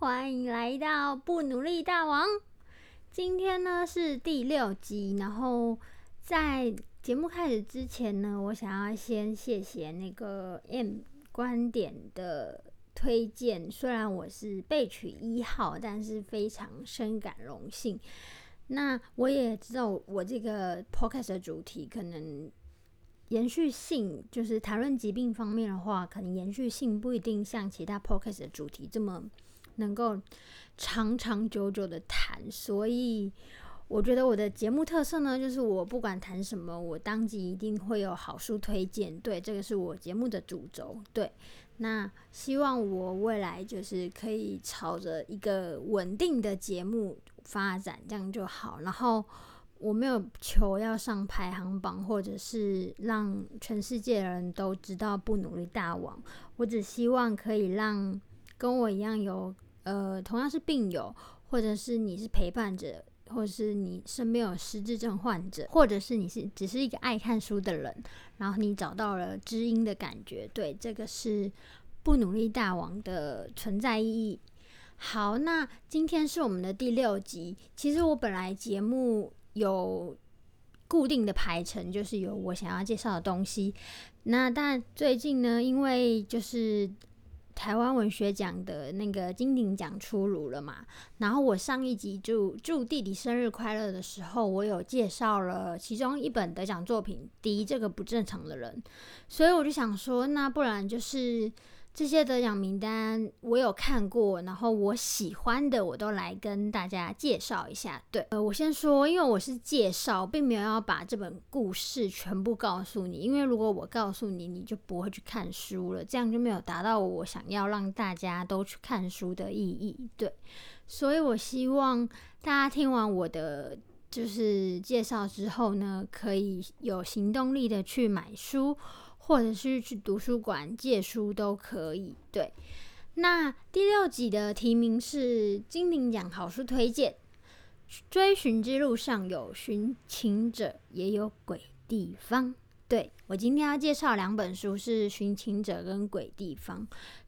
欢迎来到不努力大王。今天呢是第六集，然后在节目开始之前呢，我想要先谢谢那个 M 观点的推荐。虽然我是被取一号，但是非常深感荣幸。那我也知道我这个 podcast 的主题可能延续性，就是谈论疾病方面的话，可能延续性不一定像其他 podcast 的主题这么。能够长长久久的谈，所以我觉得我的节目特色呢，就是我不管谈什么，我当即一定会有好书推荐。对，这个是我节目的主轴。对，那希望我未来就是可以朝着一个稳定的节目发展，这样就好。然后我没有求要上排行榜，或者是让全世界的人都知道不努力大王。我只希望可以让跟我一样有。呃，同样是病友，或者是你是陪伴者，或者是你身边有失智症患者，或者是你是只是一个爱看书的人，然后你找到了知音的感觉，对，这个是不努力大王的存在意义。好，那今天是我们的第六集。其实我本来节目有固定的排程，就是有我想要介绍的东西。那但最近呢，因为就是。台湾文学奖的那个金鼎奖出炉了嘛？然后我上一集祝祝弟弟生日快乐的时候，我有介绍了其中一本得奖作品《敌这个不正常的人》，所以我就想说，那不然就是。这些得奖名单我有看过，然后我喜欢的我都来跟大家介绍一下。对，呃，我先说，因为我是介绍，并没有要把这本故事全部告诉你，因为如果我告诉你，你就不会去看书了，这样就没有达到我想要让大家都去看书的意义。对，所以我希望大家听完我的就是介绍之后呢，可以有行动力的去买书。或者是去图书馆借书都可以。对，那第六集的提名是金鼎奖好书推荐。追寻之路上有寻情者，也有鬼地方。对我今天要介绍两本书是《寻情者》跟《鬼地方》，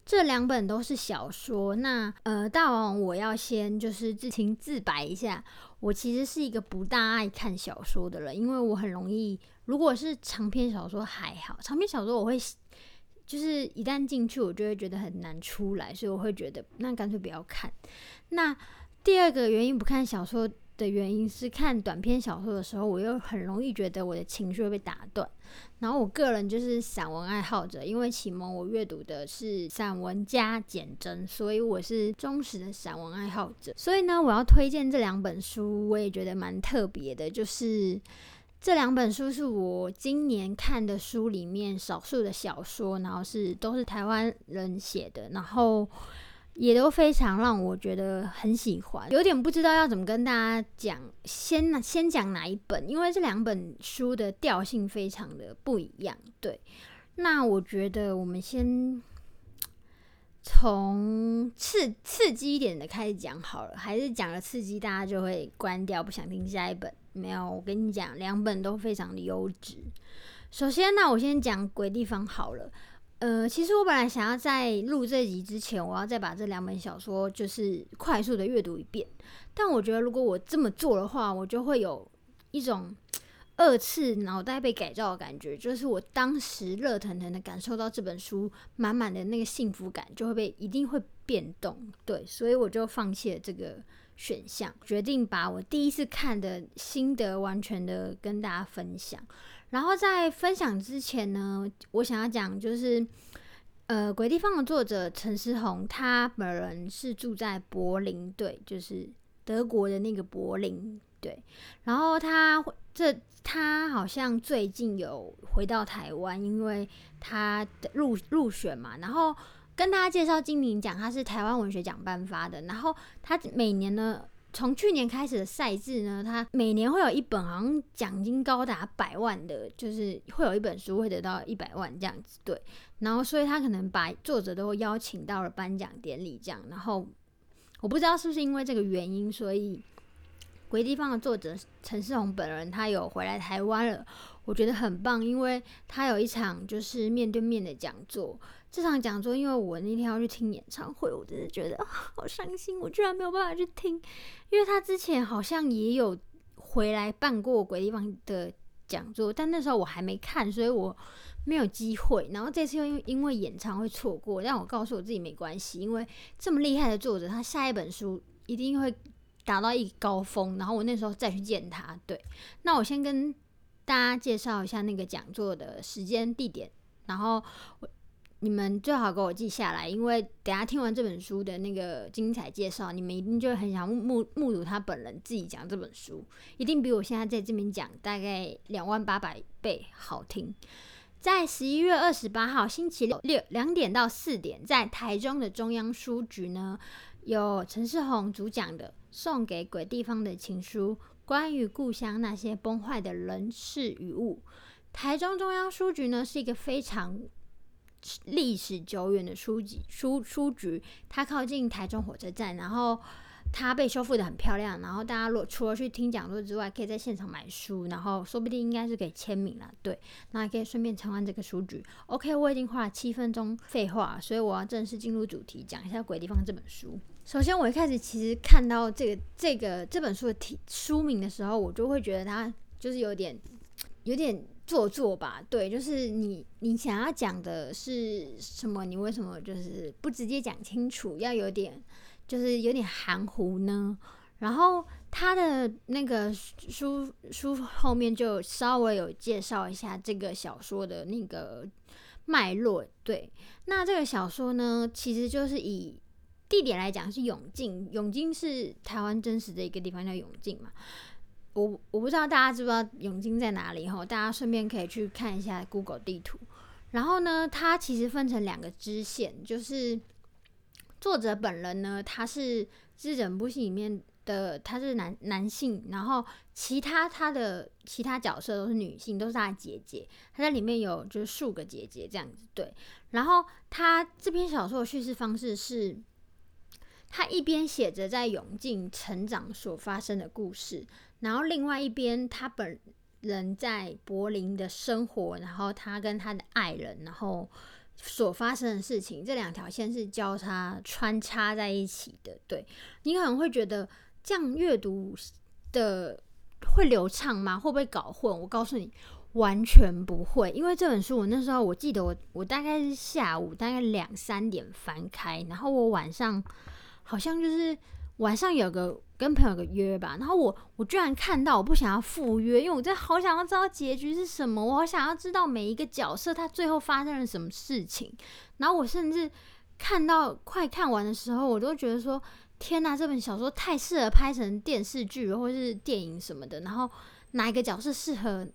这两本都是小说。那呃，大王，我要先就是自行自白一下，我其实是一个不大爱看小说的人，因为我很容易。如果是长篇小说还好，长篇小说我会就是一旦进去，我就会觉得很难出来，所以我会觉得那干脆不要看。那第二个原因不看小说的原因是看短篇小说的时候，我又很容易觉得我的情绪会被打断。然后我个人就是散文爱好者，因为启蒙我阅读的是散文加简真，所以我是忠实的散文爱好者。所以呢，我要推荐这两本书，我也觉得蛮特别的，就是。这两本书是我今年看的书里面少数的小说，然后是都是台湾人写的，然后也都非常让我觉得很喜欢，有点不知道要怎么跟大家讲，先先讲哪一本，因为这两本书的调性非常的不一样。对，那我觉得我们先从刺刺激一点的开始讲好了，还是讲了刺激，大家就会关掉，不想听下一本。没有，我跟你讲，两本都非常的优质。首先，那我先讲《鬼地方》好了。呃，其实我本来想要在录这集之前，我要再把这两本小说就是快速的阅读一遍。但我觉得，如果我这么做的话，我就会有一种二次脑袋被改造的感觉，就是我当时热腾腾的感受到这本书满满的那个幸福感，就会被一定会变动。对，所以我就放弃了这个。选项决定把我第一次看的心得完全的跟大家分享。然后在分享之前呢，我想要讲就是，呃，《鬼地方》的作者陈思宏，他本人是住在柏林，对，就是德国的那个柏林，对。然后他这他好像最近有回到台湾，因为他入入选嘛，然后。跟大家介绍金鼎奖，它是台湾文学奖颁发的。然后他每年呢从去年开始的赛制呢，它每年会有一本好像奖金高达百万的，就是会有一本书会得到一百万这样子，对。然后所以他可能把作者都邀请到了颁奖典礼这样，然后我不知道是不是因为这个原因，所以《鬼地方》的作者陈世宏本人他有回来台湾了，我觉得很棒，因为他有一场就是面对面的讲座。这场讲座，因为我那天要去听演唱会，我真的觉得好伤心，我居然没有办法去听。因为他之前好像也有回来办过鬼地方的讲座，但那时候我还没看，所以我没有机会。然后这次又因因为演唱会错过，但我告诉我自己没关系，因为这么厉害的作者，他下一本书一定会达到一高峰。然后我那时候再去见他。对，那我先跟大家介绍一下那个讲座的时间、地点，然后我。你们最好给我记下来，因为等下听完这本书的那个精彩介绍，你们一定就很想目目睹他本人自己讲这本书，一定比我现在在这边讲大概两万八百倍好听。在十一月二十八号星期六六两点到四点，在台中的中央书局呢，有陈世宏主讲的《送给鬼地方的情书》，关于故乡那些崩坏的人事与物。台中中央书局呢，是一个非常。历史久远的书籍书书局，它靠近台中火车站，然后它被修复的很漂亮。然后大家如果除了去听讲座之外，可以在现场买书，然后说不定应该是可以签名了。对，那可以顺便参观这个书局。OK，我已经花了七分钟废话，所以我要正式进入主题，讲一下《鬼地方》这本书。首先，我一开始其实看到这个这个这本书的题书名的时候，我就会觉得它就是有点有点。做作吧，对，就是你你想要讲的是什么？你为什么就是不直接讲清楚？要有点就是有点含糊呢？然后他的那个书书后面就稍微有介绍一下这个小说的那个脉络。对，那这个小说呢，其实就是以地点来讲是永靖，永靖是台湾真实的一个地方叫永靖嘛。我我不知道大家知不知道永金在哪里哈，大家顺便可以去看一下 Google 地图。然后呢，它其实分成两个支线，就是作者本人呢，他是这整部戏里面的他是男男性，然后其他他的其他角色都是女性，都是他的姐姐。他在里面有就是数个姐姐这样子对。然后他这篇小说的叙事方式是，他一边写着在永靖成长所发生的故事。然后另外一边，他本人在柏林的生活，然后他跟他的爱人，然后所发生的事情，这两条线是交叉穿插在一起的。对你可能会觉得这样阅读的会流畅吗？会不会搞混？我告诉你，完全不会。因为这本书，我那时候我记得我我大概是下午大概两三点翻开，然后我晚上好像就是晚上有个。跟朋友个约吧，然后我我居然看到我不想要赴约，因为我真好想要知道结局是什么，我好想要知道每一个角色他最后发生了什么事情。然后我甚至看到快看完的时候，我都觉得说：天哪，这本小说太适合拍成电视剧或是电影什么的。然后哪一个角色适合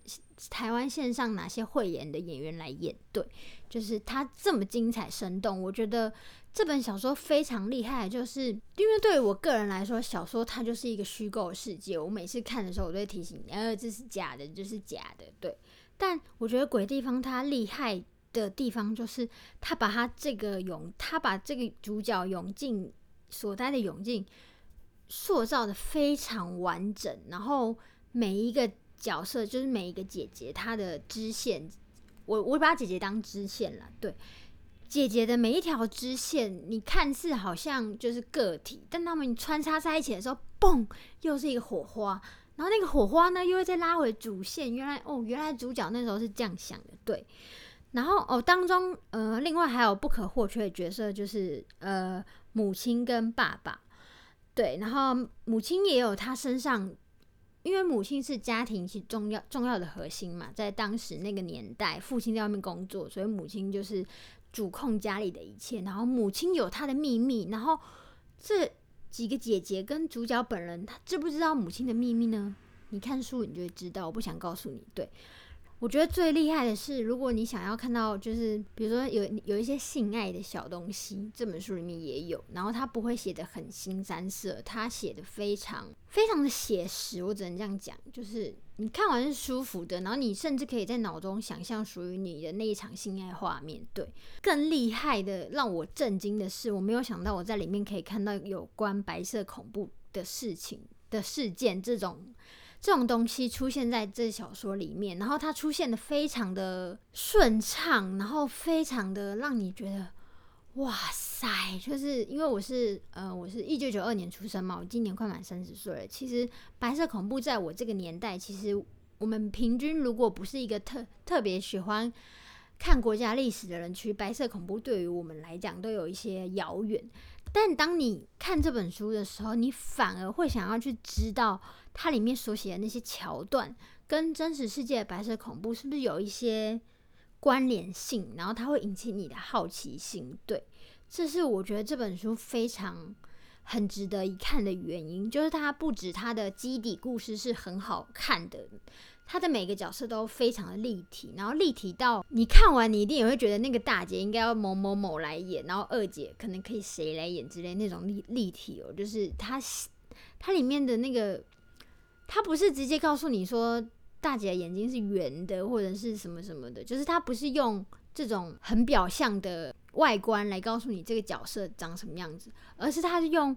台湾线上哪些会演的演员来演？对，就是它这么精彩生动，我觉得。这本小说非常厉害，就是因为对于我个人来说，小说它就是一个虚构世界。我每次看的时候，我都会提醒你，呃，这是假的，就是假的，对。但我觉得鬼地方它厉害的地方，就是他把他这个泳，他把这个主角永靖所待的永靖塑造的非常完整，然后每一个角色，就是每一个姐姐，她的支线，我我把姐姐当支线了，对。姐姐的每一条支线，你看似好像就是个体，但他们穿插在一起的时候，嘣，又是一个火花。然后那个火花呢，又会再拉回主线。原来哦，原来主角那时候是这样想的，对。然后哦，当中呃，另外还有不可或缺的角色，就是呃，母亲跟爸爸。对，然后母亲也有她身上，因为母亲是家庭是重要重要的核心嘛，在当时那个年代，父亲在外面工作，所以母亲就是。主控家里的一切，然后母亲有她的秘密，然后这几个姐姐跟主角本人，她知不知道母亲的秘密呢？你看书你就会知道，我不想告诉你。对，我觉得最厉害的是，如果你想要看到，就是比如说有有一些性爱的小东西，这本书里面也有。然后他不会写的很新三色，他写的非常非常的写实。我只能这样讲，就是你看完是舒服的，然后你甚至可以在脑中想象属于你的那一场性爱画面。对，更厉害的让我震惊的是，我没有想到我在里面可以看到有关白色恐怖的事情的事件这种。这种东西出现在这小说里面，然后它出现的非常的顺畅，然后非常的让你觉得，哇塞！就是因为我是呃，我是一九九二年出生嘛，我今年快满三十岁了。其实白色恐怖在我这个年代，其实我们平均如果不是一个特特别喜欢看国家历史的人，其实白色恐怖对于我们来讲都有一些遥远。但当你看这本书的时候，你反而会想要去知道它里面所写的那些桥段跟真实世界的白色恐怖是不是有一些关联性，然后它会引起你的好奇心。对，这是我觉得这本书非常很值得一看的原因，就是它不止它的基底故事是很好看的。他的每个角色都非常的立体，然后立体到你看完，你一定也会觉得那个大姐应该要某某某来演，然后二姐可能可以谁来演之类那种立立体哦，就是他他里面的那个，他不是直接告诉你说大姐的眼睛是圆的或者是什么什么的，就是他不是用这种很表象的外观来告诉你这个角色长什么样子，而是他是用。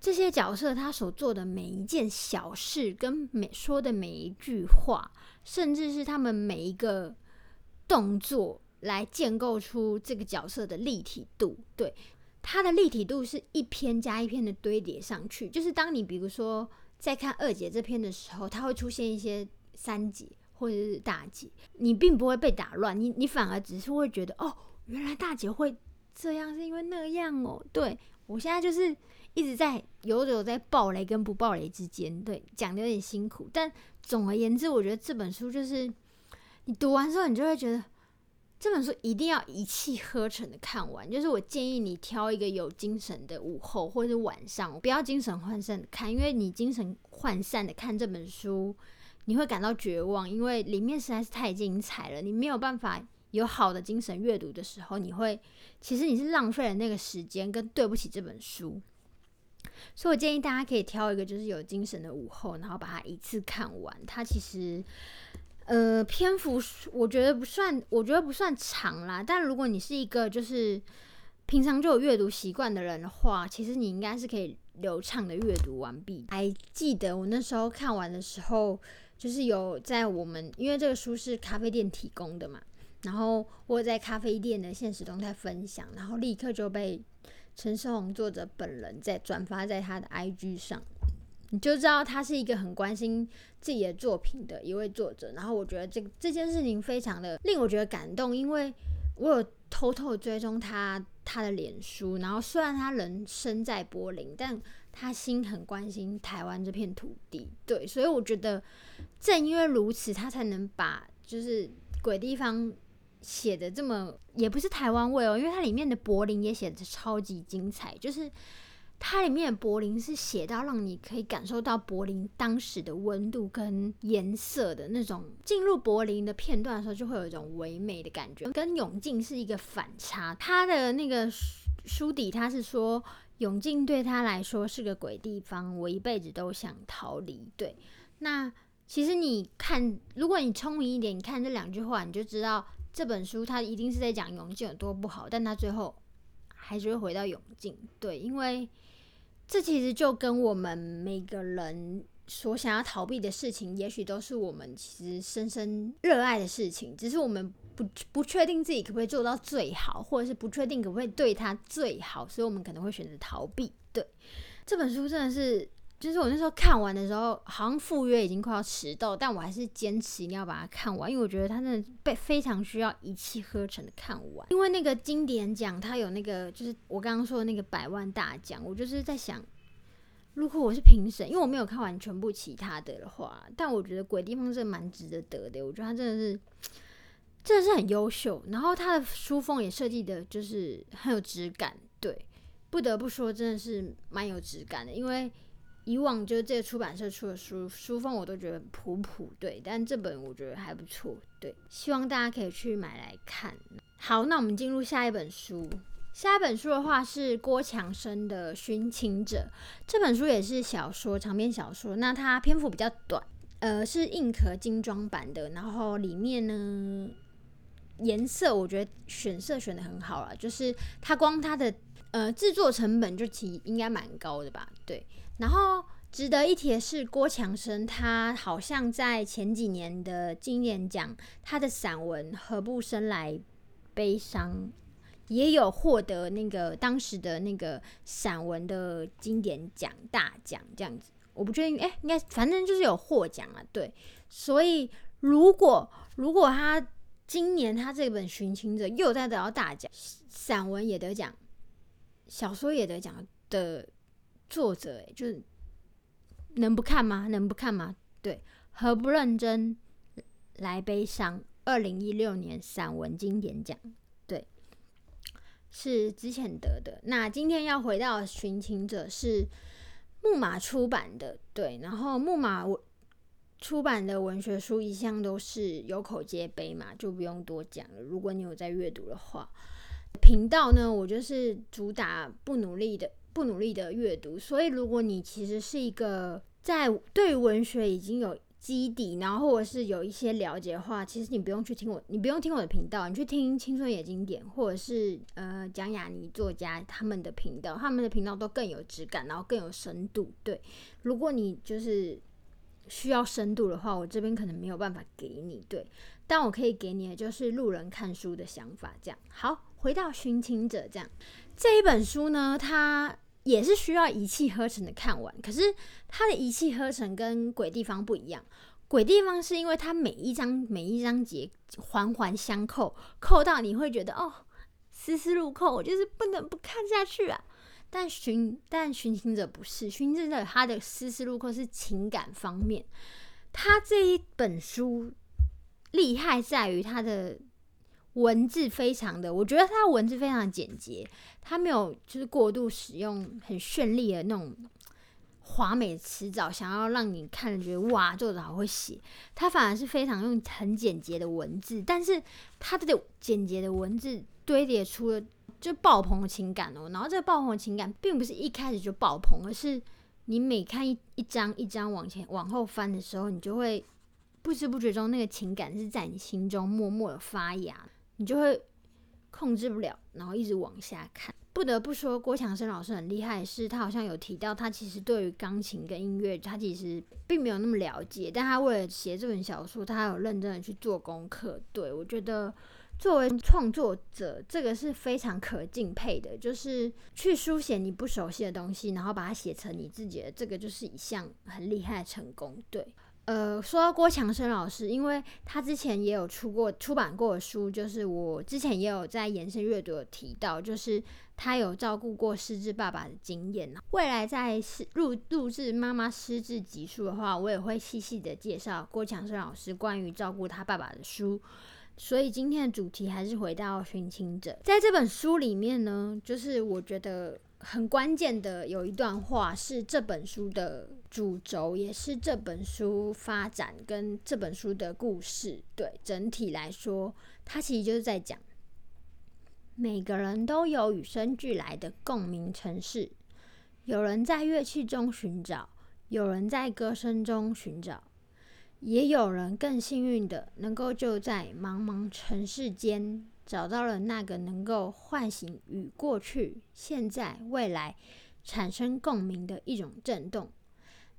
这些角色他所做的每一件小事，跟每说的每一句话，甚至是他们每一个动作，来建构出这个角色的立体度。对，它的立体度是一篇加一篇的堆叠上去。就是当你比如说在看二姐这篇的时候，它会出现一些三姐或者是大姐，你并不会被打乱，你你反而只是会觉得哦，原来大姐会这样，是因为那样哦。对我现在就是。一直在游走在暴雷跟不暴雷之间，对，讲的有点辛苦。但总而言之，我觉得这本书就是你读完之后，你就会觉得这本书一定要一气呵成的看完。就是我建议你挑一个有精神的午后或者晚上，不要精神涣散的看，因为你精神涣散的看这本书，你会感到绝望，因为里面实在是太精彩了。你没有办法有好的精神阅读的时候，你会其实你是浪费了那个时间，跟对不起这本书。所以，我建议大家可以挑一个就是有精神的午后，然后把它一次看完。它其实，呃，篇幅我觉得不算，我觉得不算长啦。但如果你是一个就是平常就有阅读习惯的人的话，其实你应该是可以流畅的阅读完毕。还记得我那时候看完的时候，就是有在我们因为这个书是咖啡店提供的嘛，然后我在咖啡店的现实动态分享，然后立刻就被。陈世宏作者本人在转发在他的 IG 上，你就知道他是一个很关心自己的作品的一位作者。然后我觉得这这件事情非常的令我觉得感动，因为我有偷偷追踪他他的脸书。然后虽然他人身在柏林，但他心很关心台湾这片土地。对，所以我觉得正因为如此，他才能把就是鬼地方。写的这么也不是台湾味哦，因为它里面的柏林也写的超级精彩，就是它里面的柏林是写到让你可以感受到柏林当时的温度跟颜色的那种。进入柏林的片段的时候，就会有一种唯美的感觉，跟永靖是一个反差。他的那个书底他是说，永靖对他来说是个鬼地方，我一辈子都想逃离。对，那其实你看，如果你聪明一点，你看这两句话，你就知道。这本书它一定是在讲永靖有多不好，但他最后还是会回到永靖。对，因为这其实就跟我们每个人所想要逃避的事情，也许都是我们其实深深热爱的事情，只是我们不不确定自己可不可以做到最好，或者是不确定可不可以对他最好，所以我们可能会选择逃避。对，这本书真的是。就是我那时候看完的时候，好像赴约已经快要迟到，但我还是坚持一定要把它看完，因为我觉得它真的被非常需要一气呵成的看完。因为那个经典奖，它有那个就是我刚刚说的那个百万大奖，我就是在想，如果我是评审，因为我没有看完全部其他的的话，但我觉得《鬼地方》真的蛮值得得的，我觉得它真的是真的是很优秀，然后它的书封也设计的就是很有质感，对，不得不说真的是蛮有质感的，因为。以往就这个出版社出的书，书风我都觉得普普，对，但这本我觉得还不错，对，希望大家可以去买来看。好，那我们进入下一本书。下一本书的话是郭强生的《寻情者》，这本书也是小说，长篇小说。那它篇幅比较短，呃，是硬壳精装版的。然后里面呢，颜色我觉得选色选的很好了，就是它光它的呃制作成本就其应该蛮高的吧？对。然后值得一提的是，郭强生他好像在前几年的经典奖，他的散文《何不生来悲伤》。也有获得那个当时的那个散文的经典奖大奖这样子，我不确定，哎，应该反正就是有获奖啊，对。所以如果如果他今年他这本《寻情者》又再得到大奖，散文也得奖，小说也得奖的作者，哎，就是能不看吗？能不看吗？对，何不认真来悲伤？二零一六年散文经典奖。对是之前得的。那今天要回到《寻情者》是木马出版的，对。然后木马出版的文学书一向都是有口皆碑嘛，就不用多讲了。如果你有在阅读的话，频道呢，我就是主打不努力的、不努力的阅读。所以，如果你其实是一个在对文学已经有基底，然后或者是有一些了解的话，其实你不用去听我，你不用听我的频道，你去听青春也经典，或者是呃蒋雅妮作家他们的频道，他们的频道都更有质感，然后更有深度。对，如果你就是需要深度的话，我这边可能没有办法给你。对，但我可以给你的就是路人看书的想法。这样好，回到寻情者这样这一本书呢，它。也是需要一气呵成的看完，可是它的一气呵成跟鬼地方不一样。鬼地方是因为它每一章每一章节环环相扣，扣到你会觉得哦丝丝入扣，我就是不能不看下去啊。但寻但寻情者不是，寻情者他的丝丝入扣是情感方面。他这一本书厉害在于他的。文字非常的，我觉得他文字非常简洁，他没有就是过度使用很绚丽的那种华美词藻，想要让你看了觉得哇，作者好会写。他反而是非常用很简洁的文字，但是他的简洁的文字堆叠出了就爆棚的情感哦。然后这个爆棚的情感，并不是一开始就爆棚，而是你每看一一张一张往前往后翻的时候，你就会不知不觉中那个情感是在你心中默默的发芽。你就会控制不了，然后一直往下看。不得不说，郭强生老师很厉害，是他好像有提到，他其实对于钢琴跟音乐，他其实并没有那么了解，但他为了写这本小说，他有认真的去做功课。对我觉得，作为创作者，这个是非常可敬佩的，就是去书写你不熟悉的东西，然后把它写成你自己的，这个就是一项很厉害的成功。对。呃，说到郭强生老师，因为他之前也有出过出版过的书，就是我之前也有在延伸阅读有提到，就是他有照顾过失智爸爸的经验。未来在录录制妈妈失智集数的话，我也会细细的介绍郭强生老师关于照顾他爸爸的书。所以今天的主题还是回到寻亲者，在这本书里面呢，就是我觉得。很关键的有一段话是这本书的主轴，也是这本书发展跟这本书的故事。对整体来说，它其实就是在讲每个人都有与生俱来的共鸣城市，有人在乐器中寻找，有人在歌声中寻找，也有人更幸运的能够就在茫茫城市间。找到了那个能够唤醒与过去、现在、未来产生共鸣的一种震动，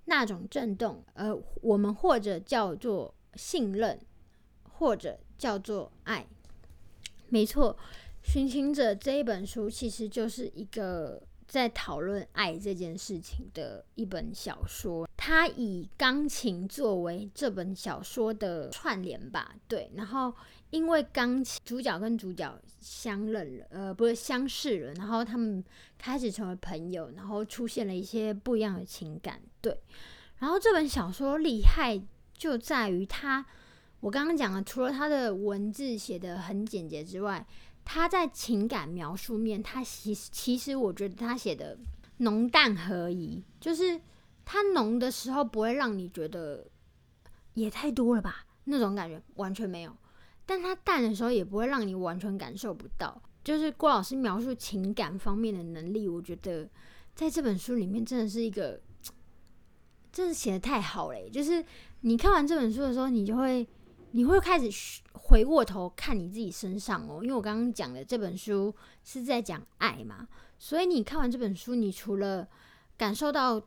那种震动，呃，我们或者叫做信任，或者叫做爱。没错，《寻情者》这一本书其实就是一个在讨论爱这件事情的一本小说。它以钢琴作为这本小说的串联吧，对，然后。因为钢琴主角跟主角相认了，呃，不是相识了，然后他们开始成为朋友，然后出现了一些不一样的情感，对。然后这本小说厉害就在于它，我刚刚讲了，除了它的文字写的很简洁之外，它在情感描述面，它其实其实我觉得它写的浓淡合宜，就是它浓的时候不会让你觉得也太多了吧？那种感觉完全没有。但它淡的时候也不会让你完全感受不到。就是郭老师描述情感方面的能力，我觉得在这本书里面真的是一个，真的写的太好了。就是你看完这本书的时候，你就会你会开始回过头看你自己身上哦。因为我刚刚讲的这本书是在讲爱嘛，所以你看完这本书，你除了感受到，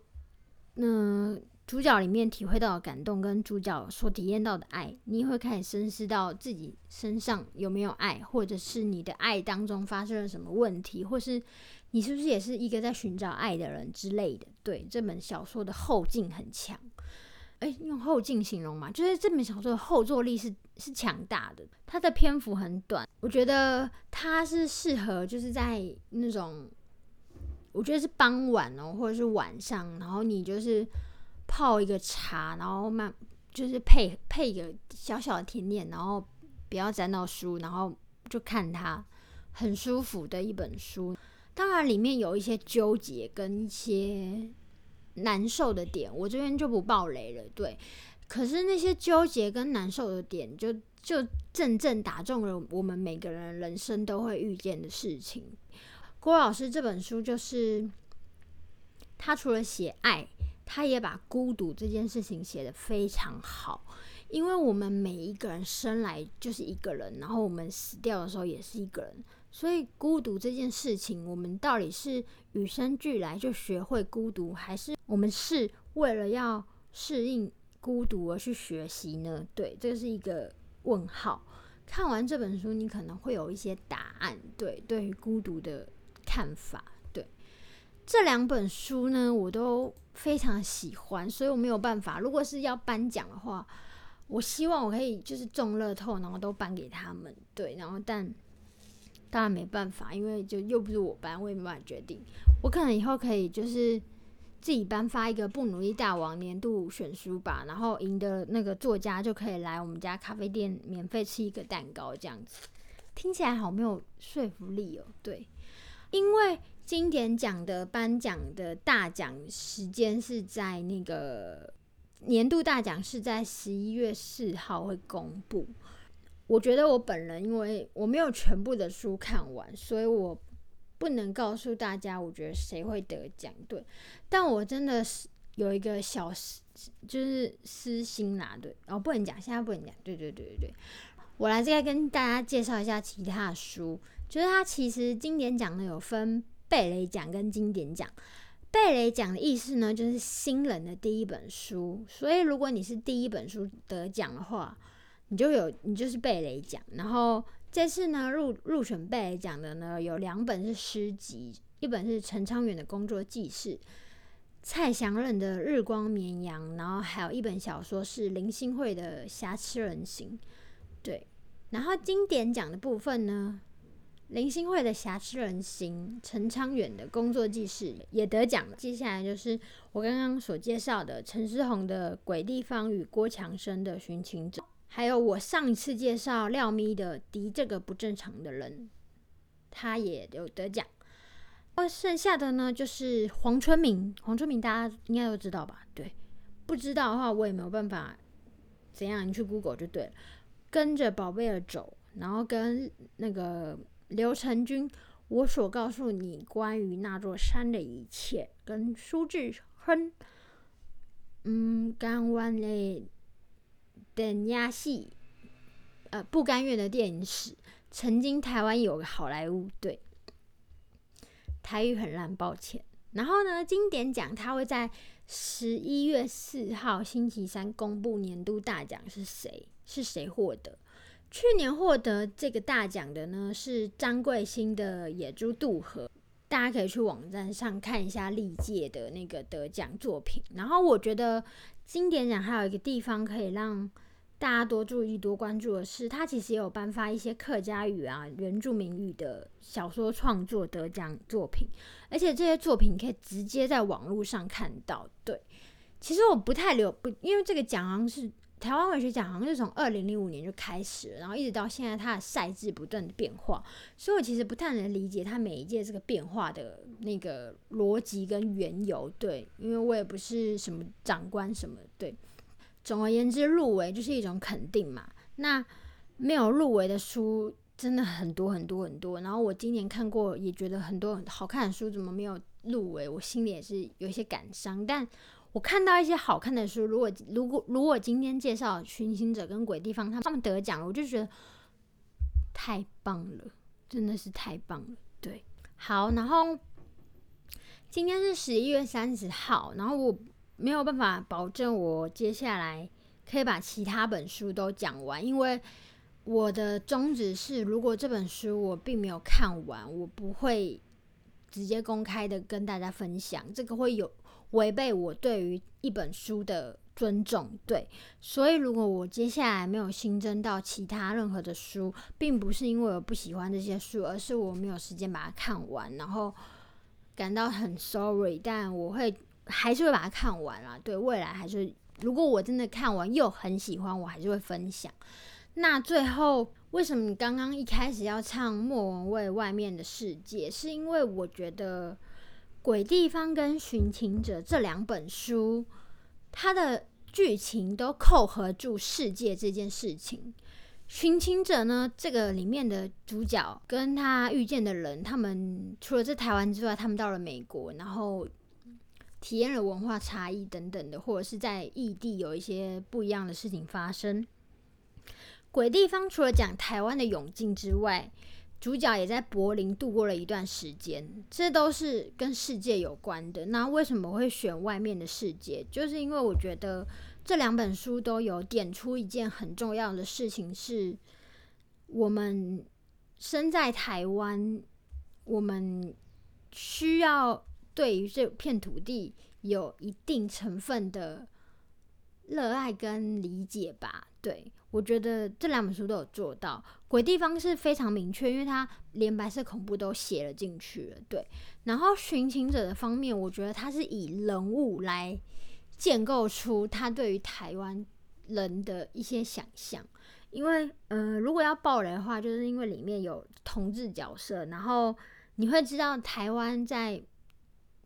嗯。主角里面体会到的感动，跟主角所体验到的爱，你会开始深思到自己身上有没有爱，或者是你的爱当中发生了什么问题，或是你是不是也是一个在寻找爱的人之类的。对这本小说的后劲很强，诶，用后劲形容嘛，就是这本小说的后坐力是是强大的。它的篇幅很短，我觉得它是适合就是在那种，我觉得是傍晚哦，或者是晚上，然后你就是。泡一个茶，然后慢就是配配一个小小的甜点，然后不要沾到书，然后就看它，很舒服的一本书。当然里面有一些纠结跟一些难受的点，我这边就不爆雷了。对，可是那些纠结跟难受的点，就就正正打中了我们每个人人生都会遇见的事情。郭老师这本书就是他除了写爱。他也把孤独这件事情写得非常好，因为我们每一个人生来就是一个人，然后我们死掉的时候也是一个人，所以孤独这件事情，我们到底是与生俱来就学会孤独，还是我们是为了要适应孤独而去学习呢？对，这是一个问号。看完这本书，你可能会有一些答案。对，对于孤独的看法对。这两本书呢，我都非常喜欢，所以我没有办法。如果是要颁奖的话，我希望我可以就是中乐透，然后都颁给他们。对，然后但当然没办法，因为就又不是我颁，我也没办法决定。我可能以后可以就是自己颁发一个不努力大王年度选书吧，然后赢的那个作家就可以来我们家咖啡店免费吃一个蛋糕，这样子听起来好没有说服力哦。对，因为。经典奖的颁奖的大奖时间是在那个年度大奖是在十一月四号会公布。我觉得我本人因为我没有全部的书看完，所以我不能告诉大家我觉得谁会得奖。对，但我真的是有一个小私，就是私心啦。对，哦，不能讲，现在不能讲。对对对对对，我来再跟大家介绍一下其他的书，就是它其实经典奖呢有分。贝雷奖跟经典奖，贝雷奖的意思呢，就是新人的第一本书。所以如果你是第一本书得奖的话，你就有你就是贝雷奖。然后这次呢入入选贝雷奖的呢，有两本是诗集，一本是陈昌远的工作记事，蔡祥任的日光绵羊，然后还有一本小说是林心慧的瑕疵人形。对，然后经典奖的部分呢？林心慧的《瑕疵人形》，陈昌远的工作记事也得奖了。接下来就是我刚刚所介绍的陈思宏的《鬼地方》与郭强生的《寻情者》，还有我上一次介绍廖咪的《敌这个不正常的人》，他也有得奖。那剩下的呢，就是黄春明。黄春明大家应该都知道吧？对，不知道的话，我也没有办法怎样，你去 Google 就对了。跟着宝贝儿走，然后跟那个。刘成军，我所告诉你关于那座山的一切，跟苏志亨，嗯，甘愿的等压戏，呃，不甘愿的电影史。曾经台湾有个好莱坞，对，台语很烂，抱歉。然后呢，经典奖他会在十一月四号星期三公布年度大奖是谁，是谁获得。去年获得这个大奖的呢是张贵兴的《野猪渡河》，大家可以去网站上看一下历届的那个得奖作品。然后我觉得经典奖还有一个地方可以让大家多注意、多关注的是，它其实也有颁发一些客家语啊、原住民语的小说创作得奖作品，而且这些作品可以直接在网络上看到。对，其实我不太留不，因为这个奖好像是。台湾文学奖好像是从二零零五年就开始了，然后一直到现在，它的赛制不断的变化，所以我其实不太能理解它每一届这个变化的那个逻辑跟缘由。对，因为我也不是什么长官什么，对。总而言之，入围就是一种肯定嘛。那没有入围的书真的很多很多很多。然后我今年看过，也觉得很多很好看的书怎么没有入围，我心里也是有一些感伤。但我看到一些好看的书，如果如果如果今天介绍《寻行者》跟《鬼地方》，他们得奖了，我就觉得太棒了，真的是太棒了。对，好，然后今天是十一月三十号，然后我没有办法保证我接下来可以把其他本书都讲完，因为我的宗旨是，如果这本书我并没有看完，我不会直接公开的跟大家分享，这个会有。违背我对于一本书的尊重，对，所以如果我接下来没有新增到其他任何的书，并不是因为我不喜欢这些书，而是我没有时间把它看完，然后感到很 sorry，但我会还是会把它看完啦。对未来还是，如果我真的看完又很喜欢，我还是会分享。那最后，为什么你刚刚一开始要唱莫文蔚《外面的世界》？是因为我觉得。《鬼地方》跟《寻情者》这两本书，它的剧情都扣合住世界这件事情。《寻情者》呢，这个里面的主角跟他遇见的人，他们除了在台湾之外，他们到了美国，然后体验了文化差异等等的，或者是在异地有一些不一样的事情发生。《鬼地方》除了讲台湾的永靖之外，主角也在柏林度过了一段时间，这都是跟世界有关的。那为什么会选外面的世界？就是因为我觉得这两本书都有点出一件很重要的事情：是我们身在台湾，我们需要对于这片土地有一定成分的热爱跟理解吧。对。我觉得这两本书都有做到，《鬼地方》是非常明确，因为它连白色恐怖都写了进去了。对，然后《寻情者》的方面，我觉得他是以人物来建构出他对于台湾人的一些想象。因为，呃，如果要爆雷的话，就是因为里面有同志角色，然后你会知道台湾在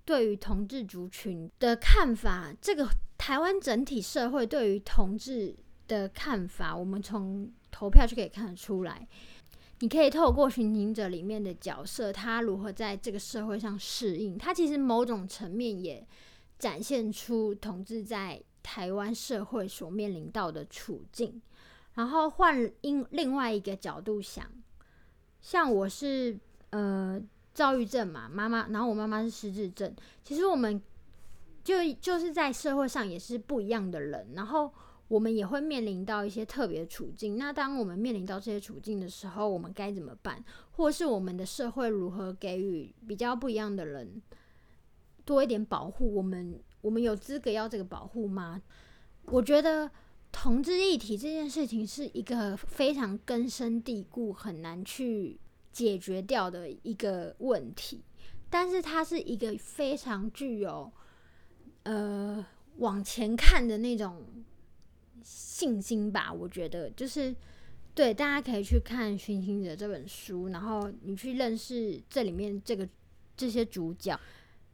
对于同志族群的看法。这个台湾整体社会对于同志。的看法，我们从投票就可以看得出来。你可以透过《寻情者》里面的角色，他如何在这个社会上适应，他其实某种层面也展现出同志在台湾社会所面临到的处境。然后换另另外一个角度想，像我是呃躁郁症嘛，妈妈，然后我妈妈是失智症，其实我们就就是在社会上也是不一样的人，然后。我们也会面临到一些特别的处境。那当我们面临到这些处境的时候，我们该怎么办？或是我们的社会如何给予比较不一样的人多一点保护？我们我们有资格要这个保护吗？我觉得同志议题这件事情是一个非常根深蒂固、很难去解决掉的一个问题，但是它是一个非常具有呃往前看的那种。信心吧，我觉得就是对，大家可以去看《寻情者》这本书，然后你去认识这里面这个这些主角，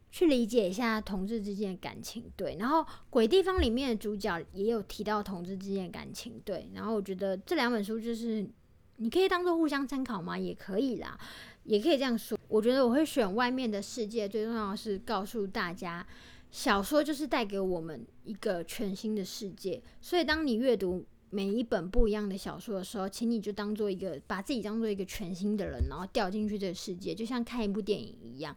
去理解一下同志之间的感情。对，然后《鬼地方》里面的主角也有提到同志之间的感情。对，然后我觉得这两本书就是你可以当做互相参考吗？也可以啦，也可以这样说。我觉得我会选外面的世界，最重要是告诉大家。小说就是带给我们一个全新的世界，所以当你阅读每一本不一样的小说的时候，请你就当做一个把自己当做一个全新的人，然后掉进去这个世界，就像看一部电影一样。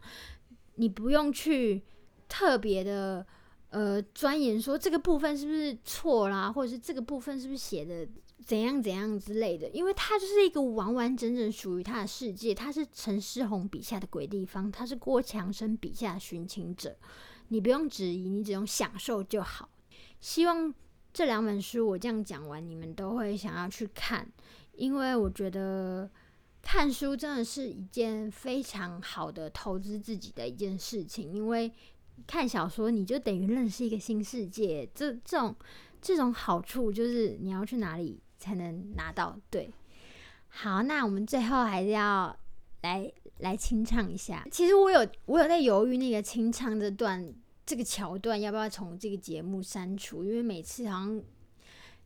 你不用去特别的呃钻研说这个部分是不是错啦，或者是这个部分是不是写的怎样怎样之类的，因为它就是一个完完整整属于他的世界。他是陈思宏笔下的鬼地方，他是郭强生笔下的寻情者。你不用质疑，你只用享受就好。希望这两本书我这样讲完，你们都会想要去看，因为我觉得看书真的是一件非常好的投资自己的一件事情。因为看小说，你就等于认识一个新世界。这这种这种好处，就是你要去哪里才能拿到？对，好，那我们最后还是要来来清唱一下。其实我有我有在犹豫那个清唱这段这个桥段要不要从这个节目删除，因为每次好像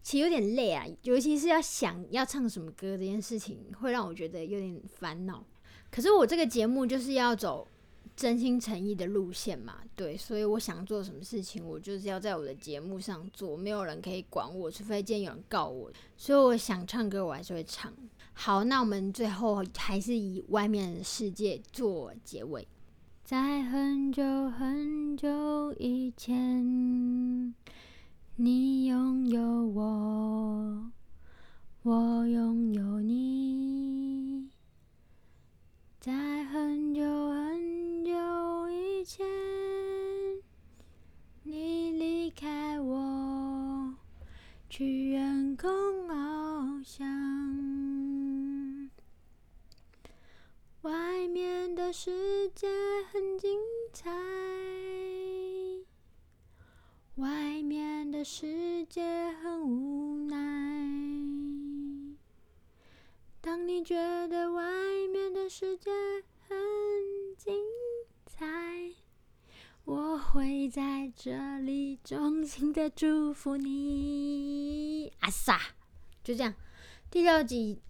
其实有点累啊，尤其是要想要唱什么歌这件事情，会让我觉得有点烦恼。可是我这个节目就是要走。真心诚意的路线嘛，对，所以我想做什么事情，我就是要在我的节目上做，没有人可以管我，除非今天有人告我。所以我想唱歌，我还是会唱。好，那我们最后还是以外面的世界做结尾。在很久很久以前，你拥有我，我拥有你。在很久很久以前，你离开我，去远空翱翔。外面的世界很精彩，外面的世界很无奈。当你觉得外面的世界很精彩，我会在这里衷心的祝福你。阿萨，就这样，第六集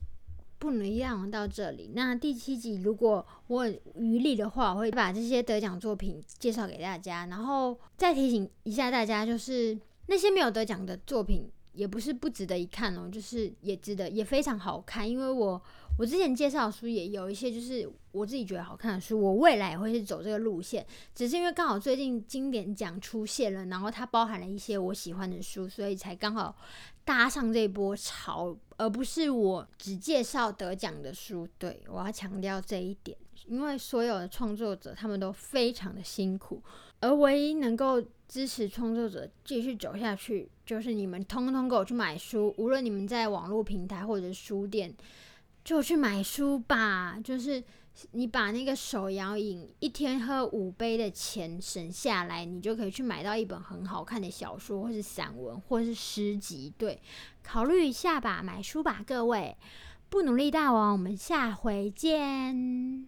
不能让到这里。那第七集如果我余力的话，我会把这些得奖作品介绍给大家，然后再提醒一下大家，就是那些没有得奖的作品。也不是不值得一看哦，就是也值得，也非常好看。因为我我之前介绍的书也有一些，就是我自己觉得好看的书，我未来也会是走这个路线。只是因为刚好最近经典奖出现了，然后它包含了一些我喜欢的书，所以才刚好搭上这波潮，而不是我只介绍得奖的书。对我要强调这一点，因为所有的创作者他们都非常的辛苦，而唯一能够。支持创作者继续走下去，就是你们通通给我去买书，无论你们在网络平台或者书店，就去买书吧。就是你把那个手摇饮一天喝五杯的钱省下来，你就可以去买到一本很好看的小说，或是散文，或是诗集。对，考虑一下吧，买书吧，各位。不努力大王，我们下回见。